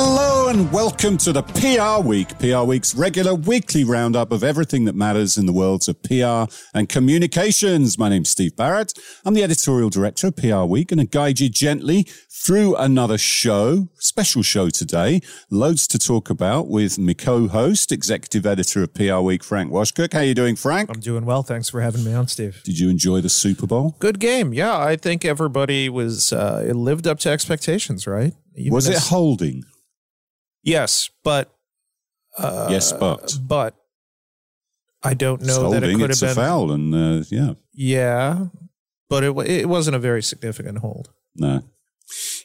Hello and welcome to the PR Week, PR Week's regular weekly roundup of everything that matters in the worlds of PR and communications. My name's Steve Barrett. I'm the editorial director of PR Week and I guide you gently through another show, special show today. Loads to talk about with my co-host, executive editor of PR Week, Frank Washkuch. How are you doing, Frank? I'm doing well. Thanks for having me on, Steve. Did you enjoy the Super Bowl? Good game. Yeah, I think everybody was uh, it lived up to expectations, right? Even was it holding? Yes, but uh, yes, but but I don't know that it could have been a foul, and uh, yeah, yeah, but it it wasn't a very significant hold. No,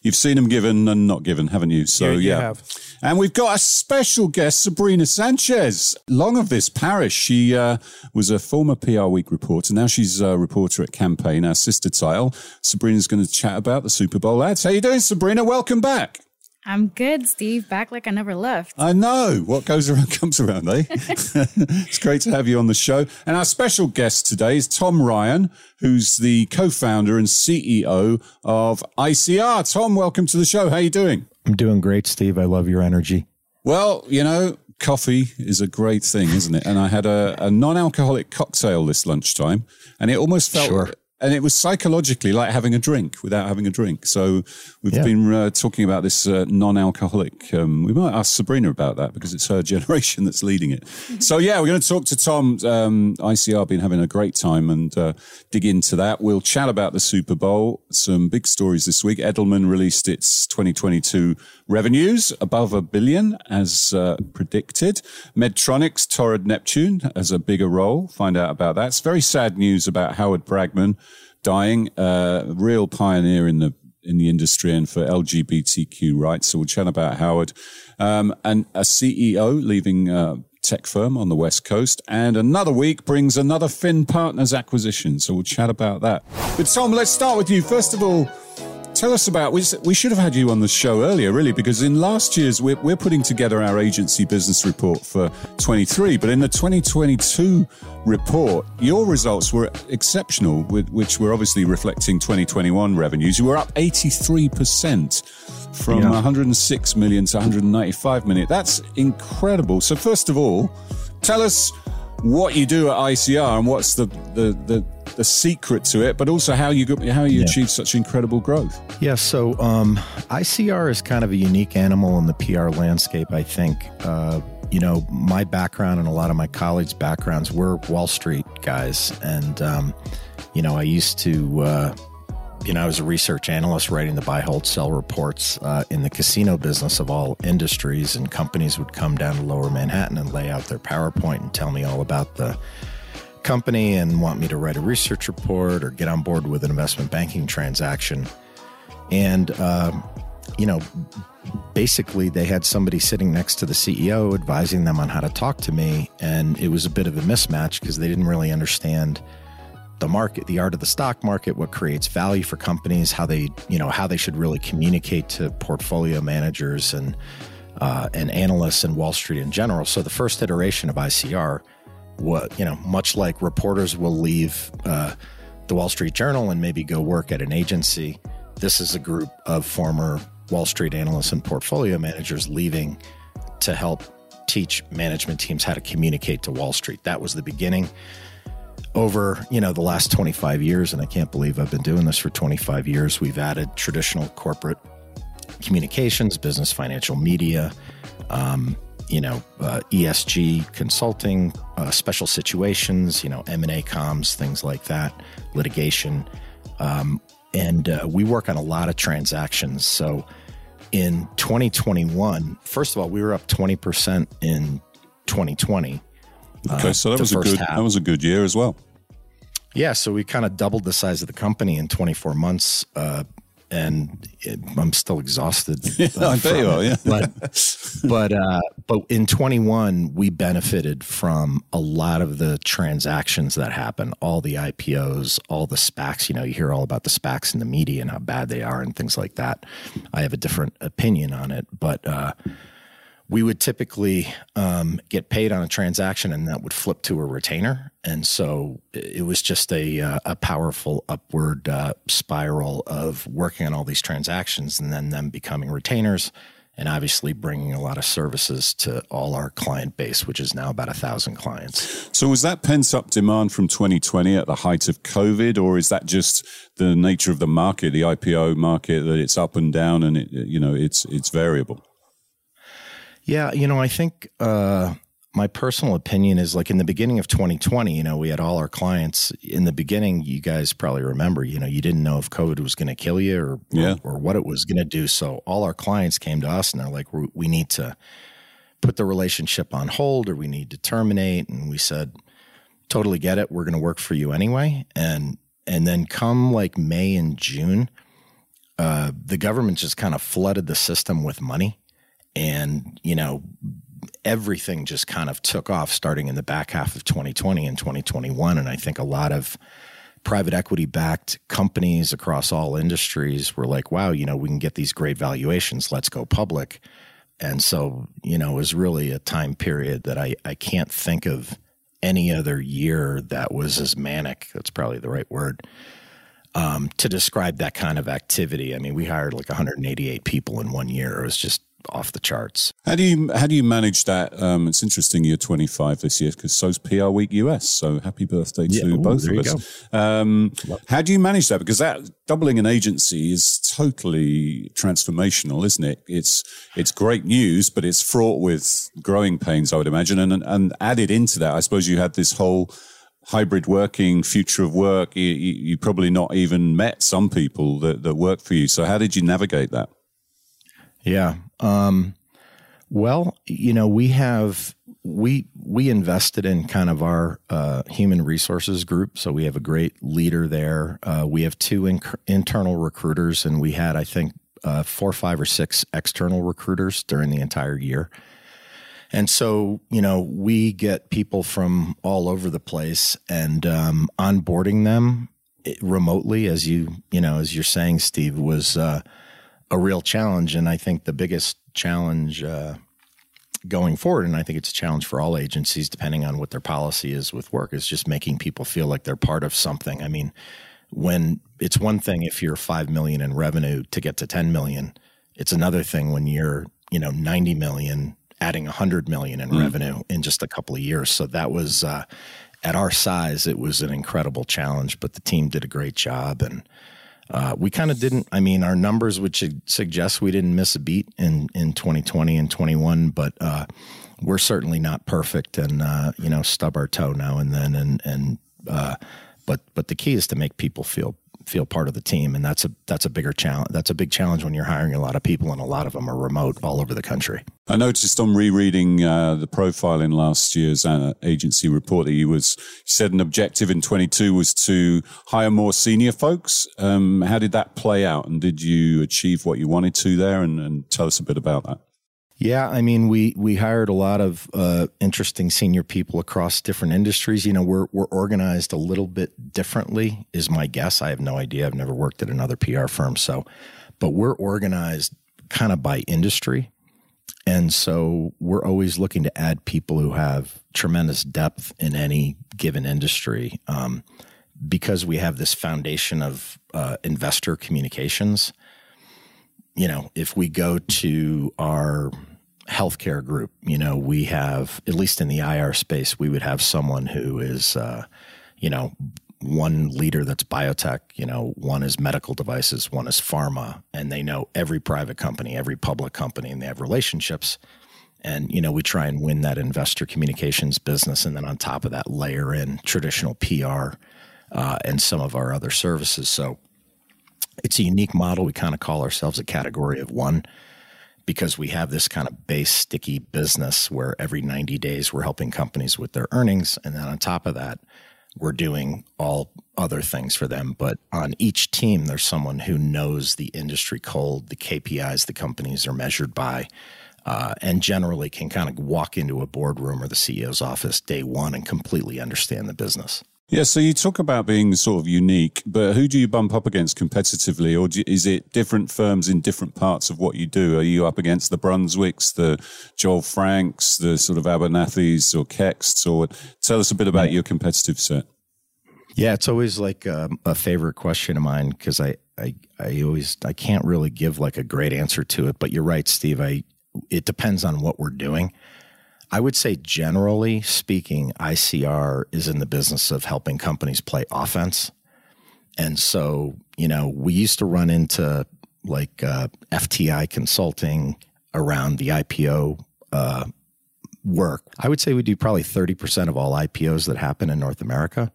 you've seen them given and not given, haven't you? So yeah, you yeah. Have. And we've got a special guest, Sabrina Sanchez, long of this parish. She uh, was a former PR Week reporter. Now she's a reporter at Campaign, our sister title. Sabrina's going to chat about the Super Bowl ads. How you doing, Sabrina? Welcome back. I'm good, Steve. Back like I never left. I know. What goes around comes around, eh? it's great to have you on the show. And our special guest today is Tom Ryan, who's the co-founder and CEO of ICR. Tom, welcome to the show. How are you doing? I'm doing great, Steve. I love your energy. Well, you know, coffee is a great thing, isn't it? And I had a, a non-alcoholic cocktail this lunchtime, and it almost felt sure and it was psychologically like having a drink without having a drink. So we've yeah. been uh, talking about this uh, non-alcoholic. Um, we might ask Sabrina about that because it's her generation that's leading it. so yeah, we're going to talk to Tom. Um, ICR been having a great time and uh, dig into that. We'll chat about the Super Bowl. Some big stories this week. Edelman released its 2022 revenues above a billion as uh, predicted. Medtronic's Torod Neptune as a bigger role. Find out about that. It's very sad news about Howard Bragman dying, uh, real pioneer in the in the industry and for LGBTQ rights. So we'll chat about Howard um, and a CEO leaving uh, tech firm on the West Coast. And another week brings another Finn Partners acquisition. So we'll chat about that. But Tom, let's start with you. First of all, tell us about we, we should have had you on the show earlier really because in last year's we're, we're putting together our agency business report for 23 but in the 2022 report your results were exceptional which were obviously reflecting 2021 revenues. You were up 83% from yeah. 106 million to 195 million. That's incredible. So first of all tell us what you do at ICR and what's the, the, the the secret to it, but also how you how you yeah. achieve such incredible growth. Yeah, so um, ICR is kind of a unique animal in the PR landscape. I think uh, you know my background and a lot of my colleagues' backgrounds were Wall Street guys, and um, you know I used to. Uh, you know, I was a research analyst writing the buy, hold, sell reports uh, in the casino business of all industries, and companies would come down to Lower Manhattan and lay out their PowerPoint and tell me all about the company and want me to write a research report or get on board with an investment banking transaction. And, uh, you know, basically they had somebody sitting next to the CEO advising them on how to talk to me. And it was a bit of a mismatch because they didn't really understand the market, the art of the stock market, what creates value for companies, how they, you know, how they should really communicate to portfolio managers and, uh, and analysts and Wall Street in general. So the first iteration of ICR what you know, much like reporters will leave uh, the Wall Street Journal and maybe go work at an agency. This is a group of former Wall Street analysts and portfolio managers leaving to help teach management teams how to communicate to Wall Street. That was the beginning. Over, you know, the last 25 years, and I can't believe I've been doing this for 25 years, we've added traditional corporate communications, business, financial media, um, you know, uh, ESG consulting, uh, special situations, you know, M&A comms, things like that, litigation. Um, and uh, we work on a lot of transactions. So in 2021, first of all, we were up 20% in 2020. Okay, so that was a good half. that was a good year as well. Yeah, so we kind of doubled the size of the company in 24 months. Uh, and it, I'm still exhausted. I bet you are, yeah. But but uh, but in 21, we benefited from a lot of the transactions that happen, all the IPOs, all the SPACs. You know, you hear all about the SPACs in the media and how bad they are and things like that. I have a different opinion on it, but. Uh, we would typically um, get paid on a transaction and that would flip to a retainer. And so it was just a, uh, a powerful upward uh, spiral of working on all these transactions and then them becoming retainers and obviously bringing a lot of services to all our client base, which is now about a thousand clients. So, was that pent up demand from 2020 at the height of COVID, or is that just the nature of the market, the IPO market, that it's up and down and it, you know it's it's variable? Yeah, you know, I think uh, my personal opinion is like in the beginning of 2020, you know, we had all our clients in the beginning. You guys probably remember, you know, you didn't know if COVID was going to kill you or, yeah. or, or what it was going to do. So all our clients came to us and they're like, we need to put the relationship on hold or we need to terminate. And we said, totally get it. We're going to work for you anyway. And, and then come like May and June, uh, the government just kind of flooded the system with money and, you know, everything just kind of took off starting in the back half of 2020 and 2021. And I think a lot of private equity backed companies across all industries were like, wow, you know, we can get these great valuations. Let's go public. And so, you know, it was really a time period that I, I can't think of any other year that was as manic. That's probably the right word. Um, to describe that kind of activity. I mean, we hired like 188 people in one year. It was just off the charts. How do you how do you manage that? Um, it's interesting. You're 25 this year because so's PR Week US. So happy birthday to yeah, ooh, both of us. Um, how do you manage that? Because that doubling an agency is totally transformational, isn't it? It's it's great news, but it's fraught with growing pains, I would imagine. And and added into that, I suppose you had this whole hybrid working, future of work. You, you, you probably not even met some people that, that work for you. So how did you navigate that? Yeah. Um, well, you know, we have we we invested in kind of our uh, human resources group, so we have a great leader there. Uh, we have two inc- internal recruiters, and we had, I think, uh, four, five, or six external recruiters during the entire year. And so, you know, we get people from all over the place, and um, onboarding them remotely, as you you know, as you're saying, Steve, was uh, a real challenge. And I think the biggest challenge uh, going forward, and I think it's a challenge for all agencies, depending on what their policy is with work, is just making people feel like they're part of something. I mean, when it's one thing if you're five million in revenue to get to ten million, it's another thing when you're you know ninety million, adding hundred million in mm. revenue in just a couple of years. So that was. Uh, at our size, it was an incredible challenge, but the team did a great job. And uh, we kind of didn't. I mean, our numbers would suggest we didn't miss a beat in in 2020 and 21, but uh, we're certainly not perfect, and uh, you know, stub our toe now and then, and and uh, but but the key is to make people feel feel part of the team, and that's a that's a bigger challenge. That's a big challenge when you're hiring a lot of people, and a lot of them are remote all over the country. I noticed on rereading uh, the profile in last year's uh, agency report that you was said an objective in 22 was to hire more senior folks. Um, how did that play out, and did you achieve what you wanted to there? And, and tell us a bit about that. Yeah, I mean, we we hired a lot of uh, interesting senior people across different industries. You know, we're we're organized a little bit differently, is my guess. I have no idea. I've never worked at another PR firm, so, but we're organized kind of by industry, and so we're always looking to add people who have tremendous depth in any given industry, um, because we have this foundation of uh, investor communications. You know, if we go to our healthcare group, you know, we have, at least in the IR space, we would have someone who is, uh, you know, one leader that's biotech, you know, one is medical devices, one is pharma, and they know every private company, every public company, and they have relationships. And, you know, we try and win that investor communications business. And then on top of that, layer in traditional PR uh, and some of our other services. So it's a unique model. We kind of call ourselves a category of one because we have this kind of base sticky business where every 90 days we're helping companies with their earnings. And then on top of that, we're doing all other things for them. But on each team, there's someone who knows the industry cold, the KPIs the companies are measured by, uh, and generally can kind of walk into a boardroom or the CEO's office day one and completely understand the business. Yeah, so you talk about being sort of unique, but who do you bump up against competitively, or do, is it different firms in different parts of what you do? Are you up against the Brunswicks, the Joele Franks, the sort of Abernathys or Keksts, or tell us a bit about your competitive set? Yeah, it's always like um, a favorite question of mine because I I I always I can't really give like a great answer to it. But you're right, Steve. I it depends on what we're doing. I would say generally speaking, ICR is in the business of helping companies play offense. And so, you know, we used to run into like uh, FTI consulting around the IPO uh, work. I would say we do probably 30% of all IPOs that happen in North America.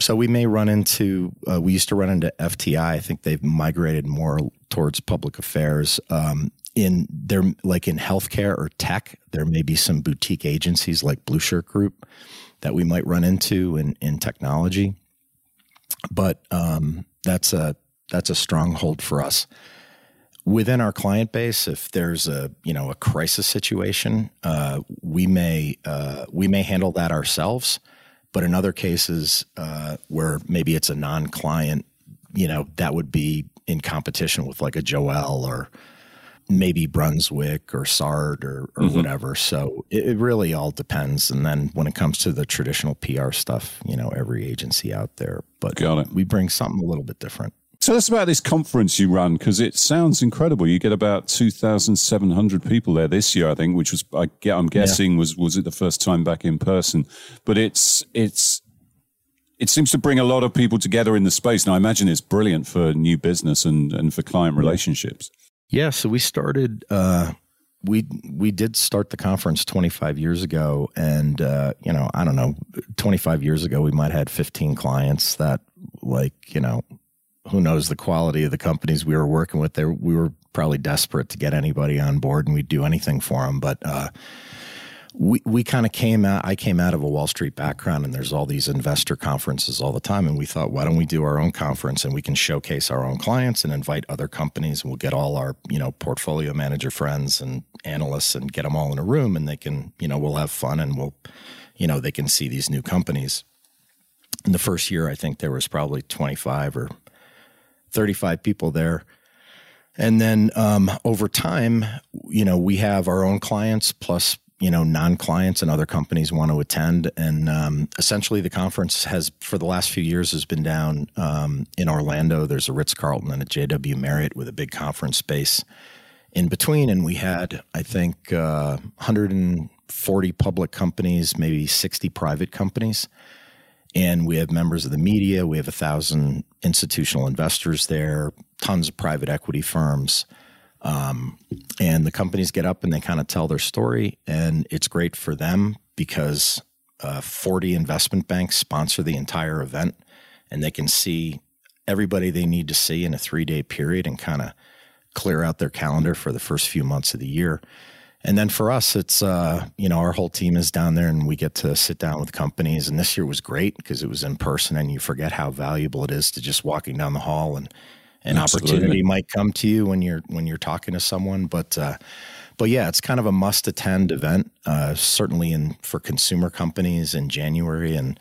So we may run into, uh, we used to run into FTI. I think they've migrated more towards public affairs. Um, in there, like in healthcare or tech, there may be some boutique agencies like Blueshirt Group that we might run into in, in technology. But um, that's a that's a stronghold for us within our client base, if there's a you know a crisis situation, uh, we may uh, we may handle that ourselves. But in other cases uh, where maybe it's a non-client, you know, that would be in competition with like a Joele or maybe Brunswick or Sard or, or mm-hmm. whatever. So it, it, really all depends. And then when it comes to the traditional PR stuff, you know, every agency out there, but Got it. we bring something a little bit different. Tell us about this conference you run because it sounds incredible. You get about two thousand seven hundred people there this year, I think, which was I get. I'm guessing yeah. was was it the first time back in person, but it's it's it seems to bring a lot of people together in the space. And I imagine it's brilliant for new business and and for client relationships. Yeah, so we started. Uh, we we did start the conference 25 years ago, and uh, you know I don't know, 25 years ago we might have had 15 clients that like you know who knows the quality of the companies we were working with. There, we were probably desperate to get anybody on board, and we'd do anything for them. But uh, we we kind of came out. I came out of a Wall Street background, and there's all these investor conferences all the time. And we thought, why don't we do our own conference, and we can showcase our own clients and invite other companies, and we'll get all our you know portfolio manager friends and analysts, and get them all in a room, and they can you know we'll have fun, and we'll you know they can see these new companies. In the first year, I think there was probably 25 or 35 people there. And then um, over time, you know, we have our own clients plus, you know, non clients and other companies want to attend. And um, essentially, the conference has, for the last few years, has been down um, in Orlando. There's a Ritz Carlton and a JW Marriott with a big conference space in between. And we had, I think, uh, 140 public companies, maybe 60 private companies and we have members of the media. We have a thousand institutional investors there, tons of private equity firms. Um, and the companies get up and they kind of tell their story, and it's great for them because uh, 40 investment banks sponsor the entire event, and they can see everybody they need to see in a three day period and kind of clear out their calendar for the first few months of the year. And then for us, it's, uh, you know, our whole team is down there and we get to sit down with companies. And this year was great because it was in person and you forget how valuable it is to just walking down the hall and an Absolutely. opportunity might come to you when you're, when you're talking to someone. But, uh, but yeah, it's kind of a must attend event, uh, certainly in for consumer companies in January. And,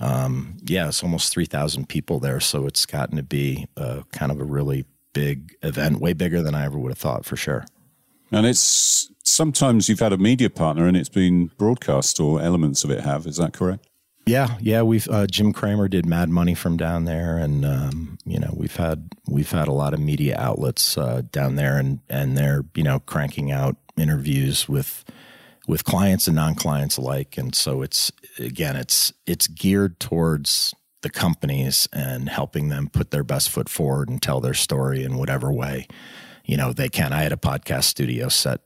um, yeah, it's almost 3,000 people there. So it's gotten to be uh, kind of a really big event, way bigger than I ever would have thought for sure. And it's sometimes you've had a media partner and it's been broadcast or elements of it have. Is that correct? Yeah, yeah. We've uh, Jim Cramer did Mad Money from down there, and um, you know we've had we've had a lot of media outlets uh, down there, and and they're you know cranking out interviews with with clients and non clients alike, and so it's again it's it's geared towards the companies and helping them put their best foot forward and tell their story in whatever way you know they can. I had a podcast studio set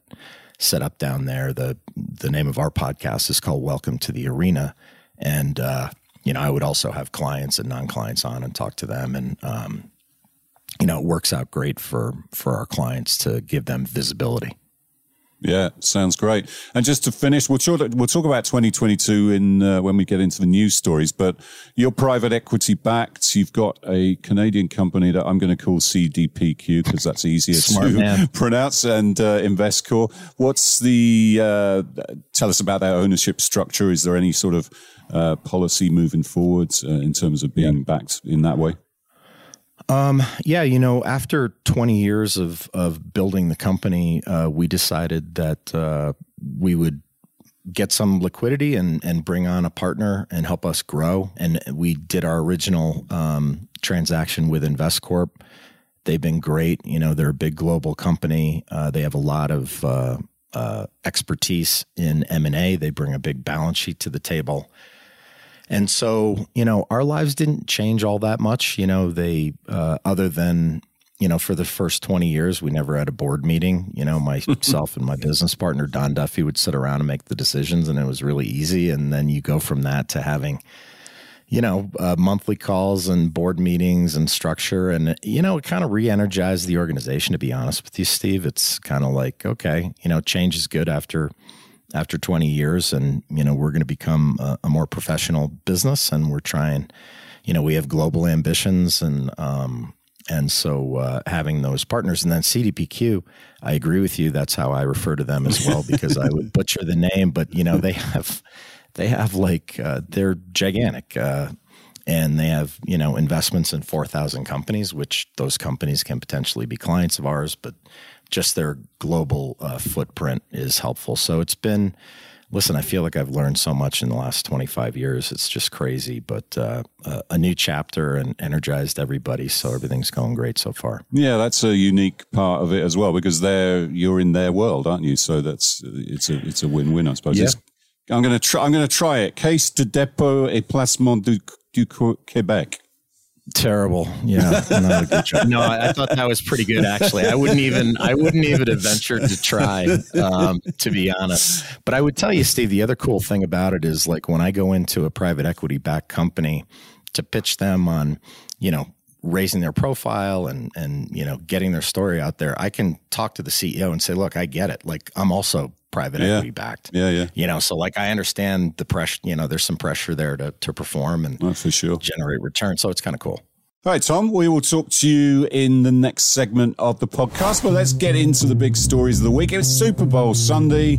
set up down there. the The name of our podcast is called Welcome to the Arena, and uh, you know I would also have clients and non clients on and talk to them, and um, you know it works out great for for our clients to give them visibility. Yeah, sounds great. And just to finish, we'll talk, we'll talk about 2022 in uh, when we get into the news stories. But you're private equity backed. You've got a Canadian company that I'm going to call CDPQ because that's easier to man. pronounce, and uh. What's the? Uh, tell us about that ownership structure. Is there any sort of uh, policy moving forward uh, in terms of being yeah. backed in that way? Um, yeah, you know, after 20 years of, of building the company, uh, we decided that uh, we would get some liquidity and, and bring on a partner and help us grow. And we did our original um, transaction with Investcorp they've been great. You know, they're a big global company. Uh, they have a lot of uh, uh, expertise in M and A. They bring a big balance sheet to the table. And so, you know, our lives didn't change all that much. You know, they, uh, other than, you know, for the first 20 years, we never had a board meeting. You know, myself and my business partner, Don Duffy, would sit around and make the decisions, and it was really easy. And then you go from that to having, you know, uh, monthly calls and board meetings and structure. And, you know, it kind of re energized the organization, to be honest with you, Steve. It's kind of like, okay, you know, change is good after after 20 years and you know we're going to become a, a, more professional business and we're trying you know we have global ambitions and um and so uh, having those partners and then CDPQ I agree with you that's how I refer to them as well because I would butcher the name but you know they have they have like uh, they're gigantic uh, and they have you know investments in 4000 companies which those companies can potentially be clients of ours but just their global uh, footprint is helpful. So it's been, listen, I feel like I've learned so much in the last 25 years. It's just crazy, but uh, a new chapter and energized everybody. So everything's going great so far. Yeah, that's a unique part of it as well because they're you're in their world, aren't you? So that's it's a it's a win win, I suppose. Yeah. I'm going to try. I'm going to try it. Caisse de dépôt et placement du, du Québec. Terrible. Yeah. no, I, thought that was pretty good actually. I wouldn't even I wouldn't even have ventured to try, um, to be honest. But I would tell you, Steve, the other cool thing about it is like when I go into a private equity backed company to pitch them on, you know, raising their profile and and you know getting their story out there, I can talk to the CEO and say, look, I get it. Like I'm also private yeah. equity backed. Yeah, yeah. You know, so like I understand the pressure. You know, there's some pressure there to to perform and oh, for sure generate return. So it's kind of cool. All right, Tom, we will talk to you in the next segment of the podcast, but let's get into the big stories of the week. It was Super Bowl Sunday.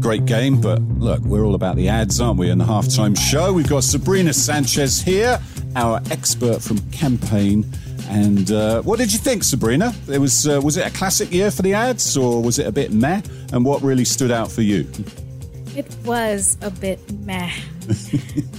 Great game, but look, we're all about the ads, aren't we? In the halftime show, we've got Sabrina Sanchez here, our expert from Campaign. And uh, what did you think, Sabrina? It was uh, was it a classic year for the ads, or was it a bit meh? And what really stood out for you? It was a bit meh.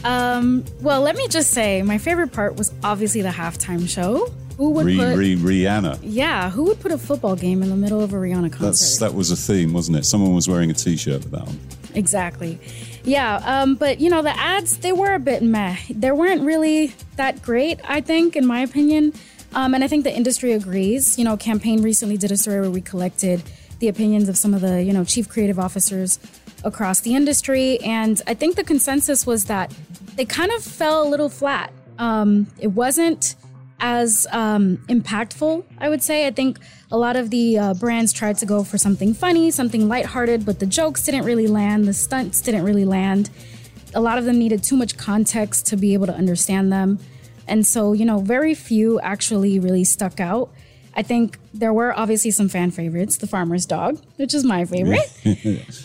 um, well, let me just say, my favorite part was obviously the halftime show. Who would put Rihanna? Yeah, who would put a football game in the middle of a Rihanna concert? That's, that was a theme, wasn't it? Someone was wearing a T-shirt with that one. Exactly. Yeah, um, but you know the ads they were a bit meh. They weren't really that great, I think, in my opinion. Um, and I think the industry agrees. You know, campaign recently did a story where we collected the opinions of some of the you know chief creative officers across the industry. And I think the consensus was that they kind of fell a little flat. Um, it wasn't as um, impactful, I would say. I think a lot of the uh, brands tried to go for something funny, something lighthearted, but the jokes didn't really land, the stunts didn't really land. A lot of them needed too much context to be able to understand them. And so, you know, very few actually really stuck out. I think there were obviously some fan favorites. The farmer's dog, which is my favorite.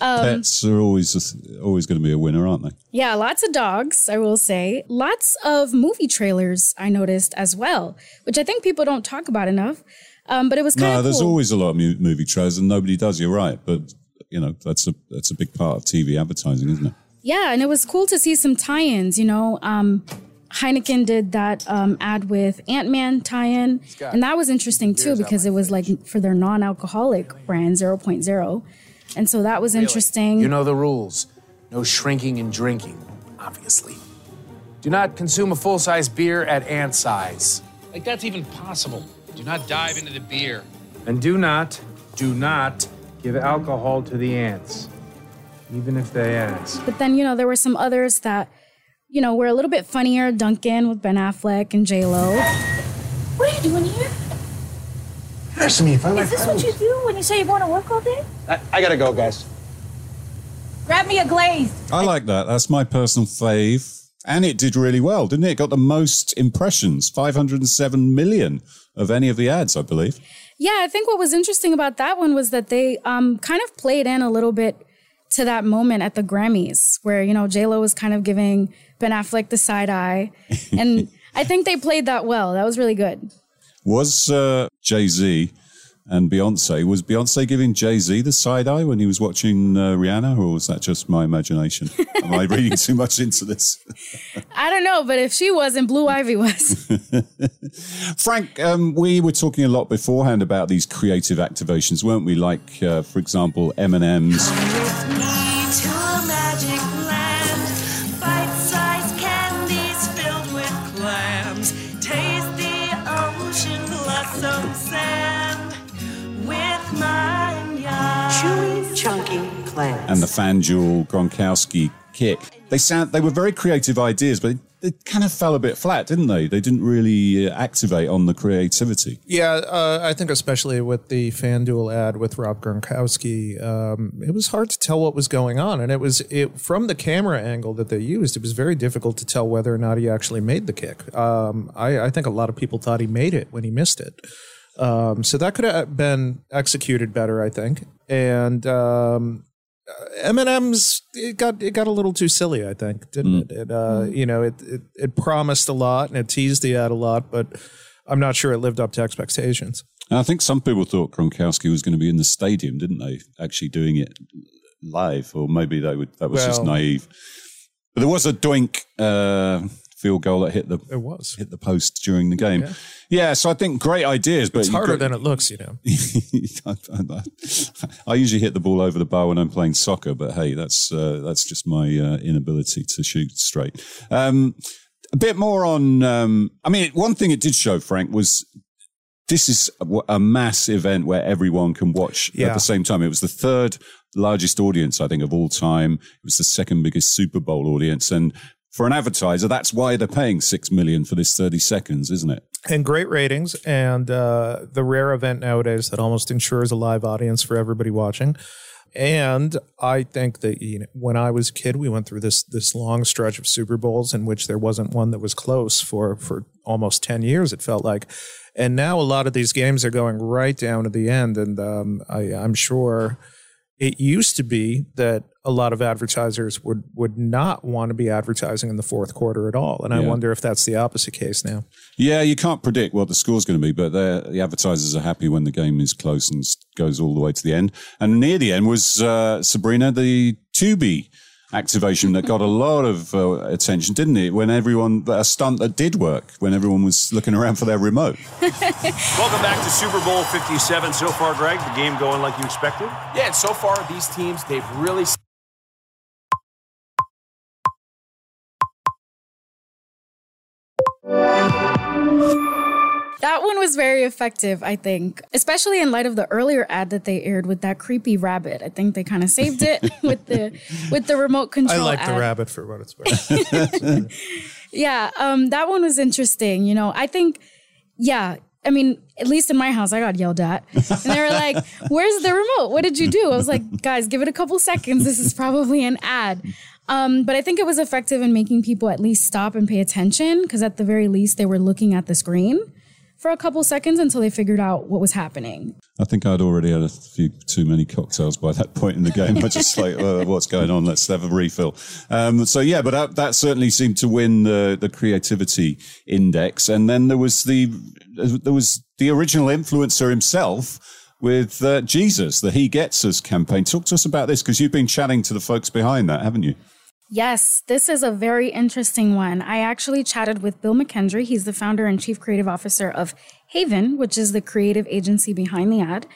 um, Pets are always always going to be a winner, aren't they? Yeah, lots of dogs. I will say lots of movie trailers. I noticed as well, which I think people don't talk about enough. Um, but it was kind no. Of there's cool. always a lot of mu- movie trailers, and nobody does. You're right, but you know that's a that's a big part of TV advertising, isn't it? Yeah, and it was cool to see some tie-ins. You know, um, Heineken did that um, ad with Ant Man tie in. And that was interesting too because it was like for their non alcoholic brand 0.0. And so that was interesting. You know the rules no shrinking and drinking, obviously. Do not consume a full size beer at ant size. Like that's even possible. Do not dive into the beer. And do not, do not give alcohol to the ants, even if they ask. But then, you know, there were some others that you know, we're a little bit funnier. Dunkin' with Ben Affleck and J Lo. What are you doing here? Nurse me, find Is this what you do when you say you're going to work all day? I, I gotta go, guys. Grab me a glaze. I like that. That's my personal fave. And it did really well, didn't it? It got the most impressions, 507 million of any of the ads, I believe. Yeah, I think what was interesting about that one was that they um, kind of played in a little bit to that moment at the Grammys where, you know, Lo was kind of giving Ben Affleck the side eye. And I think they played that well. That was really good. Was uh, Jay Z and Beyonce. Was Beyonce giving Jay Z the side eye when he was watching uh, Rihanna, or was that just my imagination? Am I reading too much into this? I don't know, but if she wasn't, Blue Ivy was. Frank, um, we were talking a lot beforehand about these creative activations, weren't we? Like, uh, for example, M&M's. Chewy, chunky clams. and the FanDuel Gronkowski kick. They sound they were very creative ideas, but they kind of fell a bit flat, didn't they? They didn't really uh, activate on the creativity. Yeah, uh, I think especially with the FanDuel ad with Rob Gronkowski, um, it was hard to tell what was going on, and it was it from the camera angle that they used. It was very difficult to tell whether or not he actually made the kick. Um, I, I think a lot of people thought he made it when he missed it. Um, so that could have been executed better, I think. And um, M and M's it got it got a little too silly, I think, didn't it? It uh, you know it, it it promised a lot and it teased the ad a lot, but I'm not sure it lived up to expectations. And I think some people thought Gronkowski was going to be in the stadium, didn't they? Actually doing it live, or maybe they would. That was just naive. But there was a doink uh, field goal that hit the It was. hit the post during the game. Yeah, so I think great ideas, but It's harder got- than it looks, you know. I usually hit the ball over the bar when I'm playing soccer, but hey, that's uh, that's just my uh, inability to shoot straight. Um, a bit more on. Um, I mean, one thing it did show, Frank, was this is a, a mass event where everyone can watch at the same time. It was the third largest audience, I think, of all time. It was the second biggest Super Bowl audience, and for an advertiser, that's why they're paying six million for this thirty seconds, isn't it? and great ratings. And uh, the rare event nowadays that almost ensures a live audience for everybody watching. And i think that you know, when i was a kid we went through this this long stretch of super bowls in which there wasn't one that was close for for almost 10 years it felt like. And now a lot of these games are going right down to the end. And um, I, i'm sure it used to be that a lot of advertisers would would not want to be advertising in the fourth quarter at all and i wonder if that's the opposite case now Yeah, you can't predict what the score's going to be, but the advertisers are happy when the game is close and goes all the way to the end. And near the end was uh, Sabrina, the Tubi activation that got a lot of uh, attention, didn't it? When everyone, a stunt that did work, when everyone was looking around for their remote. Welcome back to Super Bowl 57. So far, Greg, the game going like you expected? Yeah, and so far these teams they've really That one was very effective, I think, especially in light of the earlier ad that they aired with that creepy rabbit. I think they kind of saved it with the with the remote control. i like the rabbit for what it's worth Yeah, um, that one was interesting. You know, I think, yeah. I mean, at least in my house, I got yelled at, and they were like, "Where's the remote? What did you do?" I was like, "Guys, give it a couple seconds. This is probably an ad." Um, but I think it was effective in making people at least stop and pay attention because at the very least they were looking at the screen for a couple seconds until they figured out what was happening. I think I'd already had a few too many cocktails by that point in the game. I just like, uh, what's going on? Let's have a refill. Um, so yeah, but that, that certainly seemed to win the, the creativity index. And then there was the there was the original influencer himself with uh, Jesus, the He Gets Us campaign. Talk to us about this because you've been chatting to the folks behind that, haven't you? Yes, this is a very interesting one. I actually chatted with Bill McKendry. He's the founder and chief creative officer of Haven, which is the creative agency behind the ad.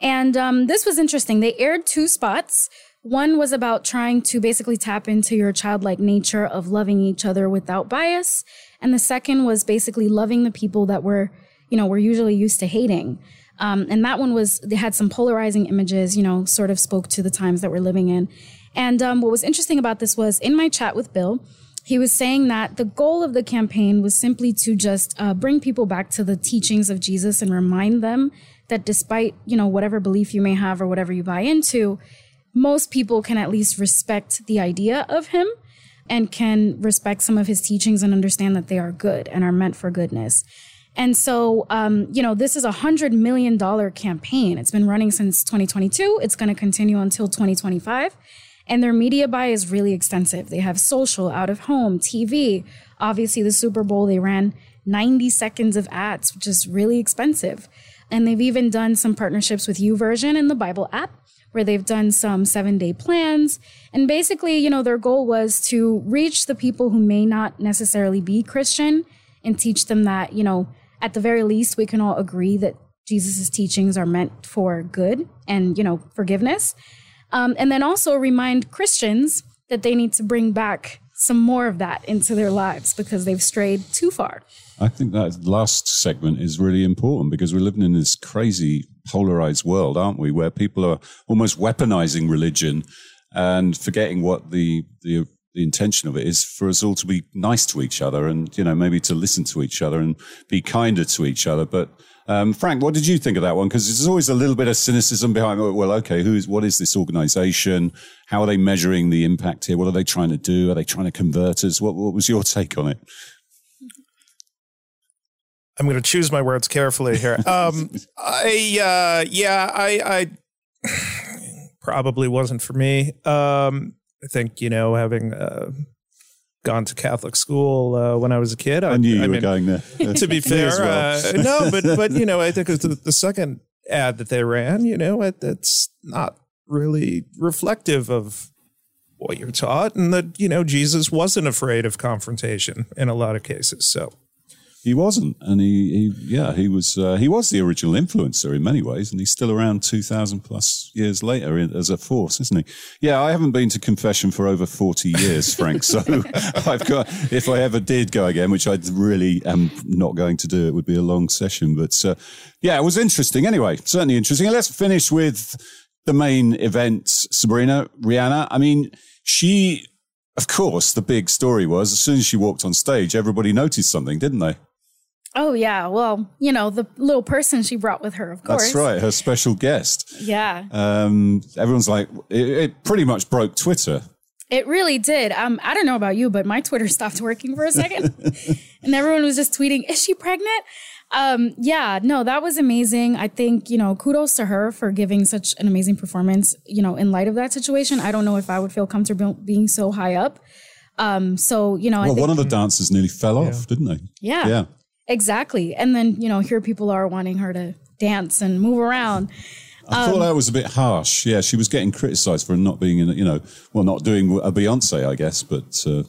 And um, this was interesting. They aired two spots. One was about trying to basically tap into your childlike nature of loving each other without bias. And the second was basically loving the people that were, you know, we're usually used to hating. Um, and that one was, they had some polarizing images, you know, sort of spoke to the times that we're living in. And um, what was interesting about this was in my chat with Bill, he was saying that the goal of the campaign was simply to just uh, bring people back to the teachings of Jesus and remind them that despite, you know, whatever belief you may have or whatever you buy into, most people can at least respect the idea of him and can respect some of his teachings and understand that they are good and are meant for goodness. And so, um, you know, this is a hundred million dollar campaign. It's been running since 2022. It's going to continue until 2025. And their media buy is really extensive. They have social, out of home, TV. Obviously, the Super Bowl, they ran 90 seconds of ads, which is really expensive. And they've even done some partnerships with YouVersion and the Bible app where they've done some seven day plans. And basically, you know, their goal was to reach the people who may not necessarily be Christian and teach them that, you know, at the very least, we can all agree that Jesus' teachings are meant for good and, you know, forgiveness. Um, and then also remind Christians that they need to bring back some more of that into their lives because they've strayed too far. I think that last segment is really important because we're living in this crazy polarized world, aren't we? Where people are almost weaponizing religion and forgetting what the, the, the intention of it is for us all to be nice to each other and, you know, maybe to listen to each other and be kinder to each other. But um, Frank, what did you think of that one? Because there's always a little bit of cynicism behind. Well, okay, who is what is this organization? How are they measuring the impact here? What are they trying to do? Are they trying to convert us? What, what was your take on it? I'm going to choose my words carefully here. Um, I uh, yeah, I, I probably wasn't for me. Um, I think you know having. Uh, gone to Catholic school uh, when I was a kid. I, I knew you I were mean, going there. to be fair, well. uh, no, but but you know, I think it was the, the second ad that they ran. You know, it, it's not really reflective of what you're taught, and that you know Jesus wasn't afraid of confrontation in a lot of cases. So he wasn't, and he, he yeah, he was uh, he was the original influencer in many ways, and he's still around two thousand plus years later in, as a force, isn't he? Yeah, I haven't been to confession for over forty years, Frank. So I've got if I ever did go again, which I really am not going to do, it would be a long session. But uh, yeah, it was interesting. Anyway, certainly interesting. And let's finish with the main event, Sabrina Rihanna. I mean, she. Of course, the big story was as soon as she walked on stage, everybody noticed something, didn't they? Oh yeah, well, you know the little person she brought with her, of course. That's right, her special guest. Yeah. Um, everyone's like, it, it, pretty much broke Twitter. It really did. Um, I don't know about you, but my Twitter stopped working for a second, and everyone was just tweeting, "Is she pregnant?" Um, yeah, no, that was amazing. I think you know, kudos to her for giving such an amazing performance. You know, in light of that situation, I don't know if I would feel comfortable being so high up. Um, so you know, well, think, one of the dancers nearly fell off, didn't they? Yeah. Yeah. Exactly. And then, you know, here people are wanting her to dance and move around. I um, thought that was a bit harsh. Yeah, she was getting criticized for not being in, you know, well, not doing a Beyonce, I guess, but, uh,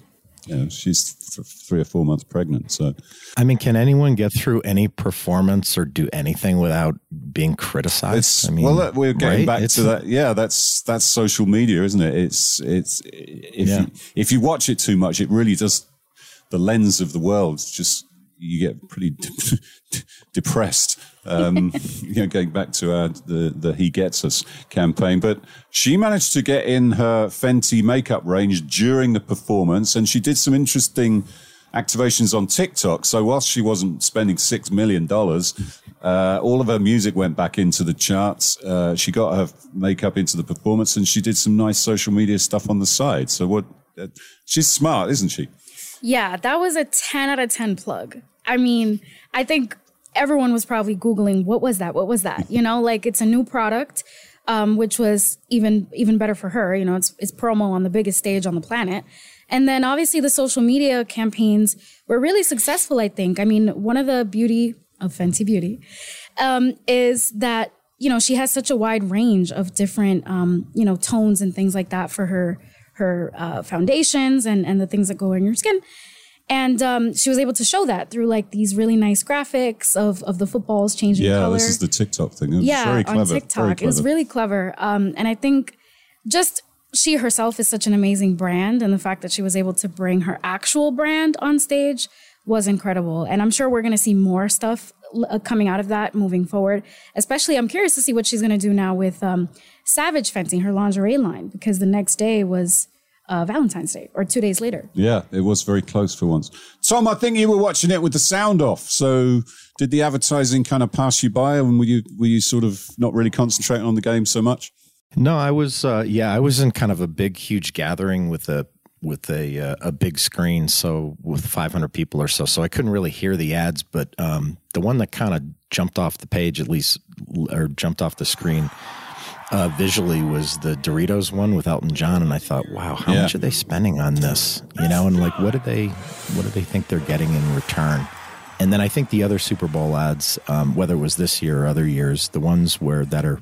you know, she's th- three or four months pregnant. So, I mean, can anyone get through any performance or do anything without being criticized? It's, I mean, well, we're getting right? back It's- to that. Yeah, that's that's social media, isn't it? It's it's if Yeah. you, if you watch it too much, it really does. The lens of the world just you get pretty depressed. Um, you know, going back to our the the He Gets Us campaign, but she managed to get in her Fenty makeup range during the performance, and she did some interesting activations on TikTok. So whilst she wasn't spending six million dollars, uh, all of her music went back into the charts. Uh, she got her makeup into the performance, and she did some nice social media stuff on the side. So what? Uh, she's smart, isn't she? Yeah, that was a 10 out of 10 plug. I mean, I think everyone was probably Googling, what was that? What was that? You know, like it's a new product, um, which was even even better for her. You know, it's, it's promo on the biggest stage on the planet. And then obviously the social media campaigns were really successful, I think. I mean, one of the beauty of Fenty Beauty um, is that, you know, she has such a wide range of different, um, you know, tones and things like that for her her uh, foundations and, and the things that go in your skin. And um, she was able to show that through like these really nice graphics of, of the footballs changing Yeah, color. this is the TikTok thing. It was yeah, very clever. on very TikTok. It was really clever. Um, and I think just she herself is such an amazing brand, and the fact that she was able to bring her actual brand on stage was incredible. And I'm sure we're going to see more stuff uh, coming out of that moving forward. Especially, I'm curious to see what she's going to do now with um, Savage Fencing, her lingerie line, because the next day was uh, Valentine's Day, or two days later. Yeah, it was very close for once. Tom, I think you were watching it with the sound off. So, did the advertising kind of pass you by, and were you were you sort of not really concentrating on the game so much? No, I was. Uh, yeah, I was in kind of a big, huge gathering with a with a uh, a big screen, so with 500 people or so. So I couldn't really hear the ads, but um, the one that kind of jumped off the page, at least, or jumped off the screen. Uh, visually was the Doritos one with Elton John, and I thought, wow, how Yeah. much are they spending on this? You know, and like, what do they, what do they think they're getting in return? and then I think the other Super Bowl ads, um, whether it was this year or other years, the ones where that are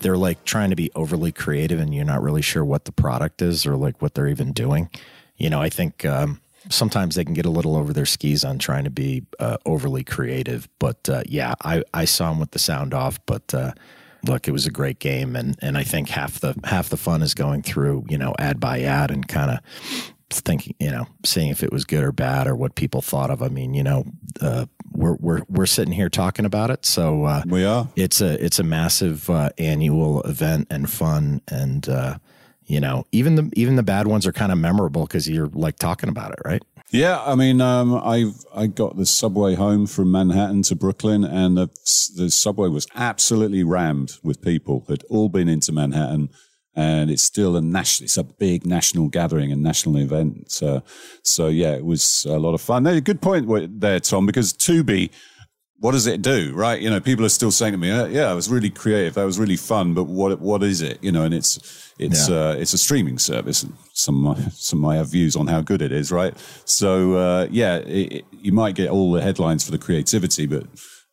they're like trying to be overly creative and you're not really sure what the product is or like what they're even doing. You know, I think um, sometimes they can get a little over their skis on trying to be uh, overly creative. But uh, yeah, I, I saw them with the sound off, but uh, look, it was a great game, and and I think half the half the fun is going through you know ad by ad and kind of thinking you know seeing if it was good or bad or what people thought of. I mean, you know, uh, we're we're we're sitting here talking about it, so uh, we are. It's a it's a massive uh, annual event and fun and. Uh, you know, even the even the bad ones are kind of memorable because you're like talking about it, right? Yeah, I mean, um, I I got the subway home from Manhattan to Brooklyn, and the the subway was absolutely rammed with people that all been into Manhattan, and it's still a national. It's a big national gathering and national event. So, so yeah, it was a lot of fun. No, good point there, Tom, because Tubi what does it do, right? You know, people are still saying to me, uh, "Yeah, it was really creative. That was really fun." But what what is it? You know, and it's it's yeah. uh, it's a streaming service. Some some might have views on how good it is, right? So uh, yeah, it, it, you might get all the headlines for the creativity, but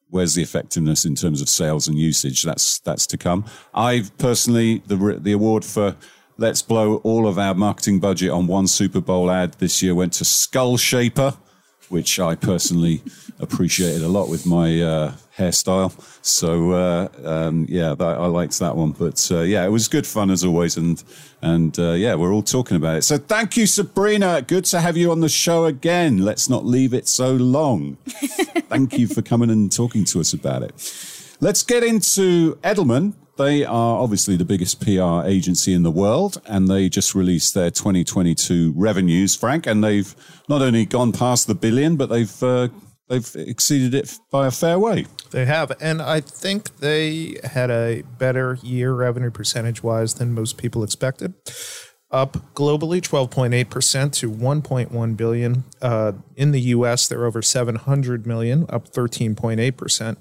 where's the effectiveness in terms of sales and usage? That's that's to come. I've personally the the award for let's blow all of our marketing budget on one Super Bowl ad this year went to Skull Shaver which I personally appreciated a lot with my uh, hairstyle. So uh, um, yeah, that, I liked that one. But uh, yeah, it was good fun as always, and and uh, yeah, we're all talking about it. So thank you, Sabrina. Good to have you on the show again. Let's not leave it so long. thank you for coming and talking to us about it. Let's get into Edelman. They are obviously the biggest PR agency in the world, and they just released their 2022 revenues, Frank, and they've not only gone past the billion, but they've uh, they've exceeded it by a fair way. They have, and I think they had a better year revenue percentage wise than most people expected. Up globally, 12.8% to 1.1 billion. Uh, in the US, they're over 700 million, up 13.8%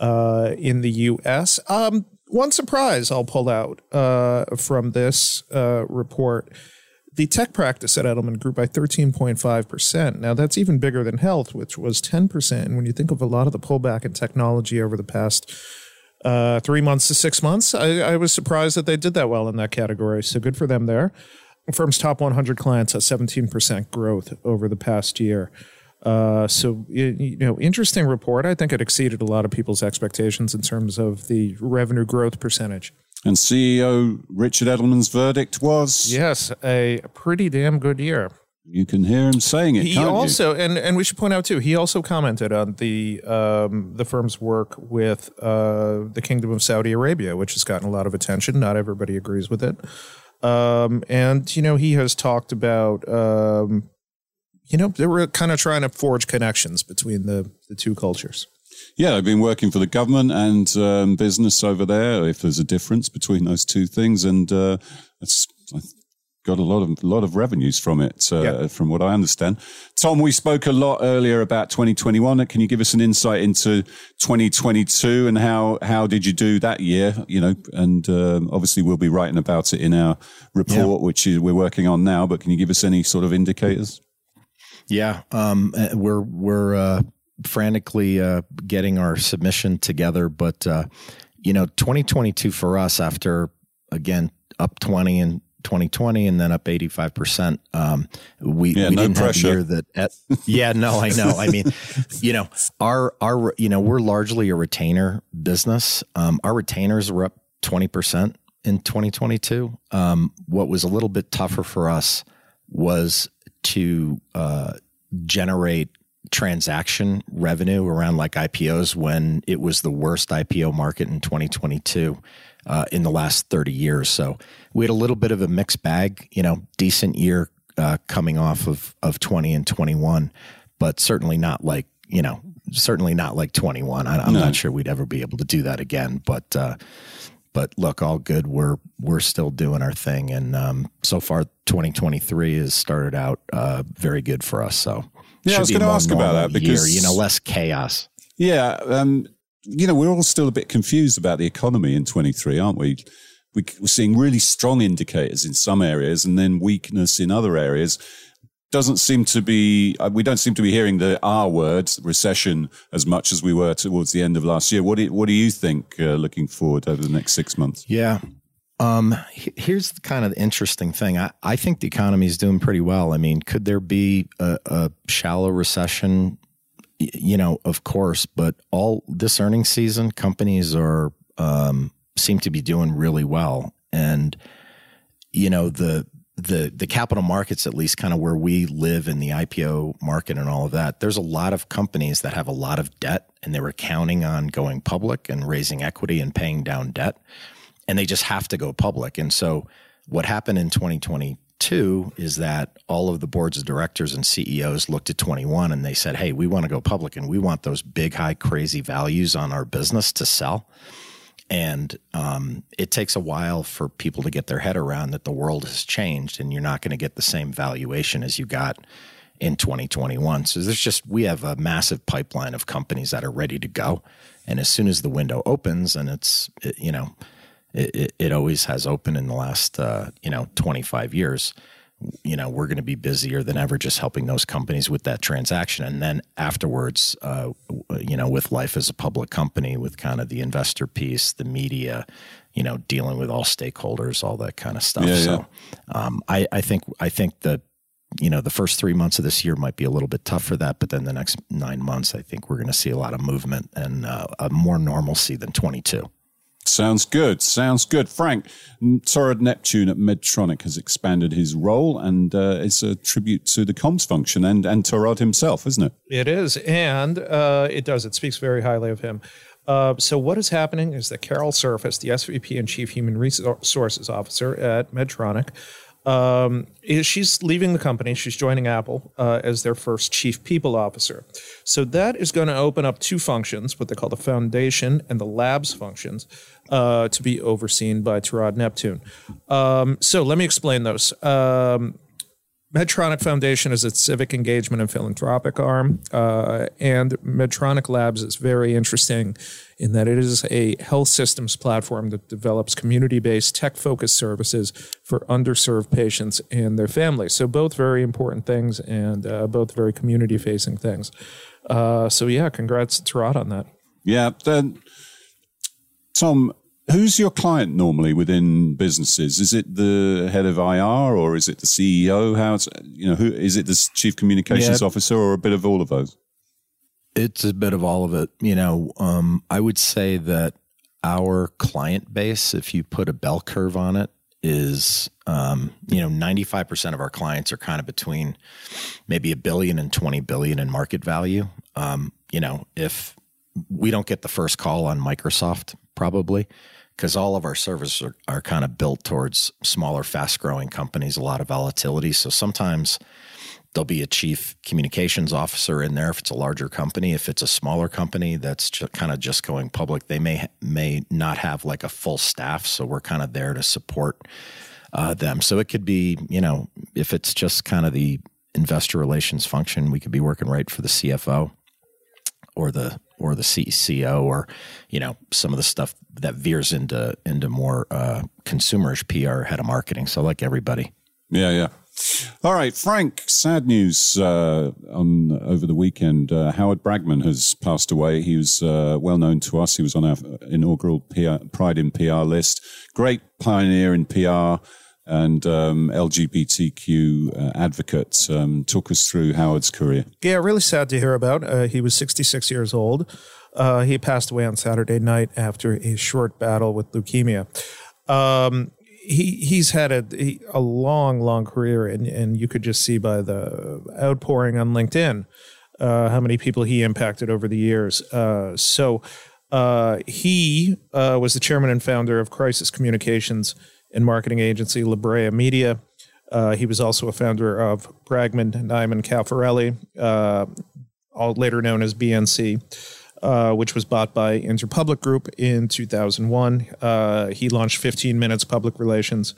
uh, in the US. Um, one surprise I'll pull out uh, from this uh, report. The tech practice at Edelman grew by 13.5%. Now, that's even bigger than health, which was 10%. And when you think of a lot of the pullback in technology over the past uh, three months to six months, I, I, was surprised that they did that well in that category. So good for them there. The firm's top 100 clients has 17% growth over the past year. Uh, so you know, interesting report. I think it exceeded a lot of people's expectations in terms of the revenue growth percentage. And CEO Richard Edelman's verdict was yes, a pretty damn good year. You can hear him saying it. He also, you? and and we should point out too, he also commented on the um, the firm's work with uh, the Kingdom of Saudi Arabia, which has gotten a lot of attention. Not everybody agrees with it, um, and you know he has talked about um, you know, they were kind of trying to forge connections between the, the two cultures. Yeah, I've been working for the government and um, business over there. If there's a difference between those two things, and uh, it's I got a lot of a lot of revenues from it, uh, yeah. from what I understand. Tom, we spoke a lot earlier about 2021. Can you give us an insight into 2022 and how how did you do that year? You know, and um, obviously we'll be writing about it in our report, yeah. which is, we're working on now. But can you give us any sort of indicators? Yeah, um, uh, we're we're uh, frantically uh, getting our submission together, but uh, you know, 2022 for us after again up 20 and 2020 and then up 85 percent. Um, we, yeah, we no didn't pressure. have a year that. At, yeah, no, I know. I mean, you know, our our you know we're largely a retainer business. Um, our retainers were up 20 percent in 2022. Um, what was a little bit tougher for us was to uh, generate transaction revenue around like IPOs when it was the worst IPO market in 2022 uh, in the last 30 years. So we had a little bit of a mixed bag, you know, decent year uh, coming off of, of 20 and 21, but certainly not like, you know, certainly not like 21. I, am no. not sure we'd ever be able to do that again, but, uh, but look, all good. We're we're still doing our thing, and um, so far, 2023 has started out uh, very good for us. So yeah, I was going to ask about that because year, you know less chaos. Yeah, um, you know we're all still a bit confused about the economy in 23, aren't we? we? We're seeing really strong indicators in some areas, and then weakness in other areas. doesn't seem to be. Uh, we don't seem to be hearing the R word, recession, as much as we were towards the end of last year. What do you, What do you think uh, looking forward over the next six months? Yeah. Um, here's the kind of interesting thing. I, I think the economy is doing pretty well. I mean, could there be a, a shallow recession? You know, of course, but all this earnings season, companies are um, seem to be doing really well, and you know the the the capital markets, at least kind of where we live in the IPO market and all of that, there's a lot of companies that have a lot of debt and they were counting on going public and raising equity and paying down debt. And they just have to go public. And so what happened in 2022 is that all of the boards of directors and CEOs looked at 21 and they said, Hey, we want to go public and we want those big, high, crazy values on our business to sell. And um, it takes a while for people to get their head around that the world has changed and you're not going to get the same valuation as you got in 2021. So there's just, we have a massive pipeline of companies that are ready to go. And as soon as the window opens, and it's, it, you know, it, it, always has opened in the last, uh, you know, 25 years. You know we're going to be busier than ever just helping those companies with that transaction. And then afterwards uh, you know with life as a public company with kind of the investor piece the media you know dealing with all stakeholders all that kind of stuff. Yeah, so yeah. Um, I, I think i think that you know the first three months of this year might be a little bit tough for that but then the next nine months i think we're going to see a lot of movement and uh, a more normalcy than 22 Sounds good. Sounds good. Frank, Torod Neptune at Medtronic has expanded his role and uh, it's a tribute to the comms function and, and Torod himself, isn't it? It is. And uh, it does. It speaks very highly of him. Uh, so, what is happening is that Carol Surface, the SVP and Chief Human Resources Officer at Medtronic, um, she's leaving the company. She's joining Apple uh, as their first chief people officer. So that is going to open up two functions, what they call the foundation and the labs functions, uh, to be overseen by Torod Neptune. Um, so let me explain those. Um, Medtronic Foundation is its civic engagement and philanthropic arm, uh, and Medtronic Labs is very interesting in that it is a health systems platform that develops community based tech focused services for underserved patients and their families. So, both very important things and uh, both very community facing things. Uh, so, yeah, congrats to Rod on that. Yeah. Then, Tom, who's your client normally within businesses? Is it the head of IR or is it the CEO? How's you know who is it? The chief communications yeah. officer or a bit of all of those? It's a bit of all of it. You know, um, I would say that our client base, if you put a bell curve on it, is um, you know 95% of our clients are kind of between maybe a billion and 20 billion in market value um, you know if we don't get the first call on microsoft probably because all of our services are, are kind of built towards smaller fast growing companies a lot of volatility so sometimes there'll be a chief communications officer in there if it's a larger company. If it's a smaller company that's kind of just going public, they may may not have like a full staff. So we're kind of there to support uh, them. So it could be, you know, if it's just kind of the investor relations function, we could be working right for the CFO or the or the CEO or you know some of the stuff that veers into into more uh, consumerish PR head of marketing. So like everybody. Yeah, yeah. All right, Frank. Sad news uh, on over the weekend. Uh, Howard Bragman has passed away. He was uh, well known to us. He was on our inaugural PR, Pride in PR list. Great pioneer in PR and um, LGBTQ uh, advocate. Um, talk us through Howard's career. Yeah, really sad to hear about. Uh, he was 66 years old. Uh, he passed away on Saturday night after a short battle with leukemia. Um, he he's had a a long long career and and you could just see by the outpouring on LinkedIn uh, how many people he impacted over the years. Uh, so uh, he was the chairman and founder of Crisis Communications and marketing agency La Brea Media. Uh, he was also a founder of Bragman, Nyman, Cafarelli, uh, all later known as BNC. Uh, which was bought by Interpublic Group in 2001. Uh, he launched 15 Minutes Public Relations,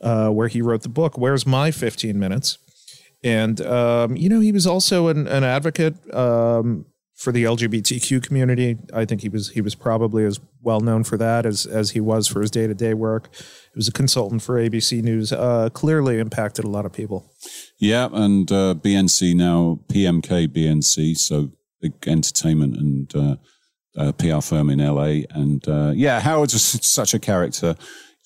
uh, where he wrote the book, Where's My 15 Minutes? And, um, you know, he was also an, an advocate um, for the LGBTQ community. I think he was he was probably as well known for that as as he was for his day to day work. He was a consultant for ABC News. Uh, clearly impacted a lot of people. Yeah, and uh, BNC now PMK BNC, so big entertainment and uh, uh PR firm in LA. And uh, yeah, Howard's was such a character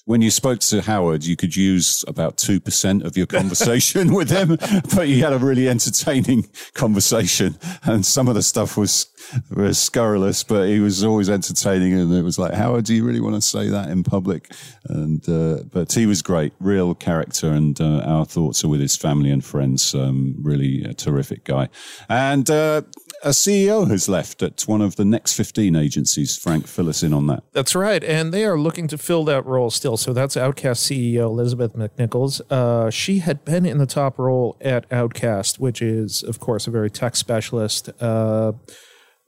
when you spoke to Howard, you could use about 2% of your conversation with him, but you had a really entertaining conversation. And some of the stuff was, was scurrilous, but he was always entertaining. And it was like, Howard, do you really want to say that in public? And, uh, but he was great, real character. And uh, our thoughts are with his family and friends. Um, really a terrific guy. And uh, a CEO has left at one of the next 15 agencies. Frank, fill us in on that. That's right. And they are looking to fill that role still. So that's Outcast CEO Elizabeth McNichols. Uh, she had been in the top role at Outcast, which is, of course, a very tech specialist. Uh,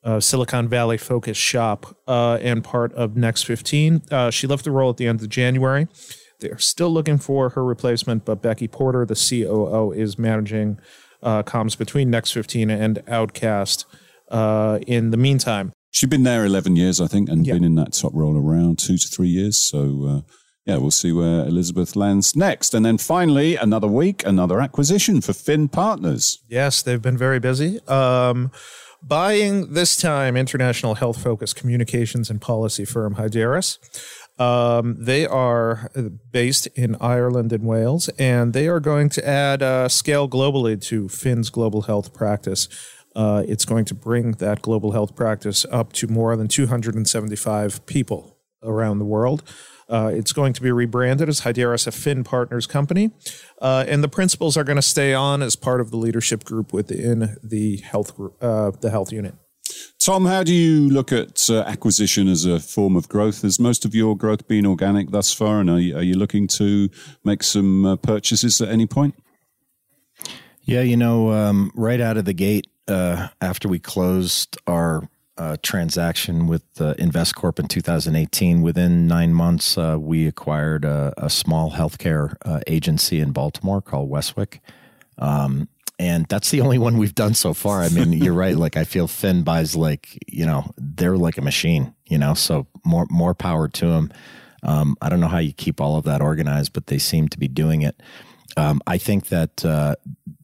uh, Silicon Valley focused shop uh, and part of Next 15. Uh, she left the role at the end of January. They're still looking for her replacement, but Becky Porter, the COO, is managing uh, comms between Next 15 and Outcast uh, in the meantime. She's been there 11 years, I think, and yeah. been in that top role around two to three years. So, uh, yeah, we'll see where Elizabeth lands next. And then finally, another week, another acquisition for Finn Partners. Yes, they've been very busy. Um, buying this time international health focused communications and policy firm Hyderus. Um, they are based in Ireland and Wales, and they are going to add uh, scale globally to Finn's global health practice. Uh, it's going to bring that global health practice up to more than 275 people around the world. Uh, it's going to be rebranded as Hyderus, a Finn Partners company, uh, and the principals are going to stay on as part of the leadership group within the health uh, the health unit. Tom, how do you look at uh, acquisition as a form of growth? Has most of your growth been organic thus far, and are you, are you looking to make some uh, purchases at any point? Yeah, you know, um, right out of the gate, uh, after we closed our uh, transaction with uh, InvestCorp in 2018, within nine months, uh, we acquired a, a small healthcare uh, agency in Baltimore called Westwicke. Um, and that's the only one we've done so far. I mean, you're right. Like I feel Finn buys like you know they're like a machine. You know, so more more power to them. Um, I don't know how you keep all of that organized, but they seem to be doing it. Um, I think that uh,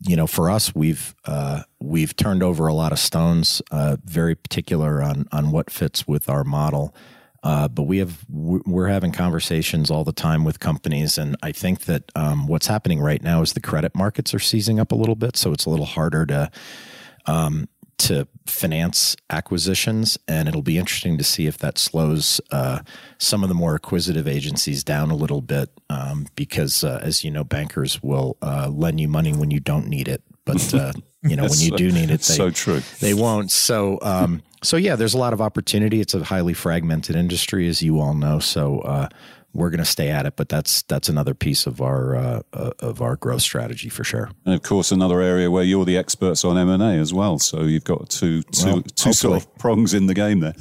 you know for us we've uh, we've turned over a lot of stones, uh, very particular on on what fits with our model. Uh, but we have we're having conversations all the time with companies, and I think that um, what's happening right now is the credit markets are seizing up a little bit, so it's a little harder to um, to finance acquisitions, and it'll be interesting to see if that slows uh, some of the more acquisitive agencies down a little bit, um, because uh, as you know, bankers will uh, lend you money when you don't need it, but uh, you know when you do need it, they, so true. They won't. So um, so yeah, there's a lot of opportunity. It's a highly fragmented industry, as you all know. So uh, we're going to stay at it, but that's that's another piece of our uh, uh, of our growth strategy for sure. And of course, another area where you're the experts on M and A as well. So you've got two two well, two sort of prongs in the game there.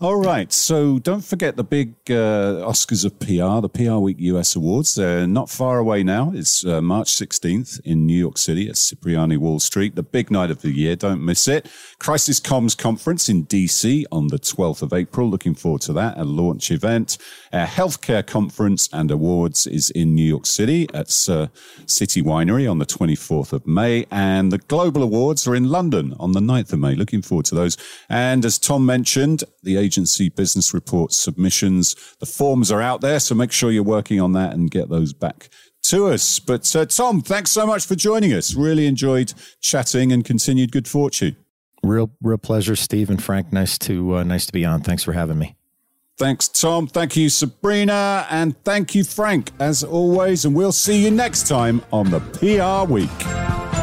All right. So don't forget the big uh, Oscars of PR, the PR Week US Awards. They're not far away now. It's uh, March 16th in New York City at Cipriani Wall Street, the big night of the year. Don't miss it. Crisis Comms Conference in DC on the 12th of April. Looking forward to that. A launch event. Our healthcare conference and awards is in New York City at uh, City Winery on the 24th of May. And the Global Awards are in London on the 9th of May. Looking forward to those. And as Tom mentioned, the the agency business report submissions. The forms are out there, so make sure you're working on that and get those back to us. But uh, Tom, thanks so much for joining us. Really enjoyed chatting and continued good fortune. Real, real pleasure, Steve and Frank. Nice to uh, nice to be on. Thanks for having me. Thanks, Tom. Thank you, Sabrina, and thank you, Frank, as always. And we'll see you next time on the PR Week.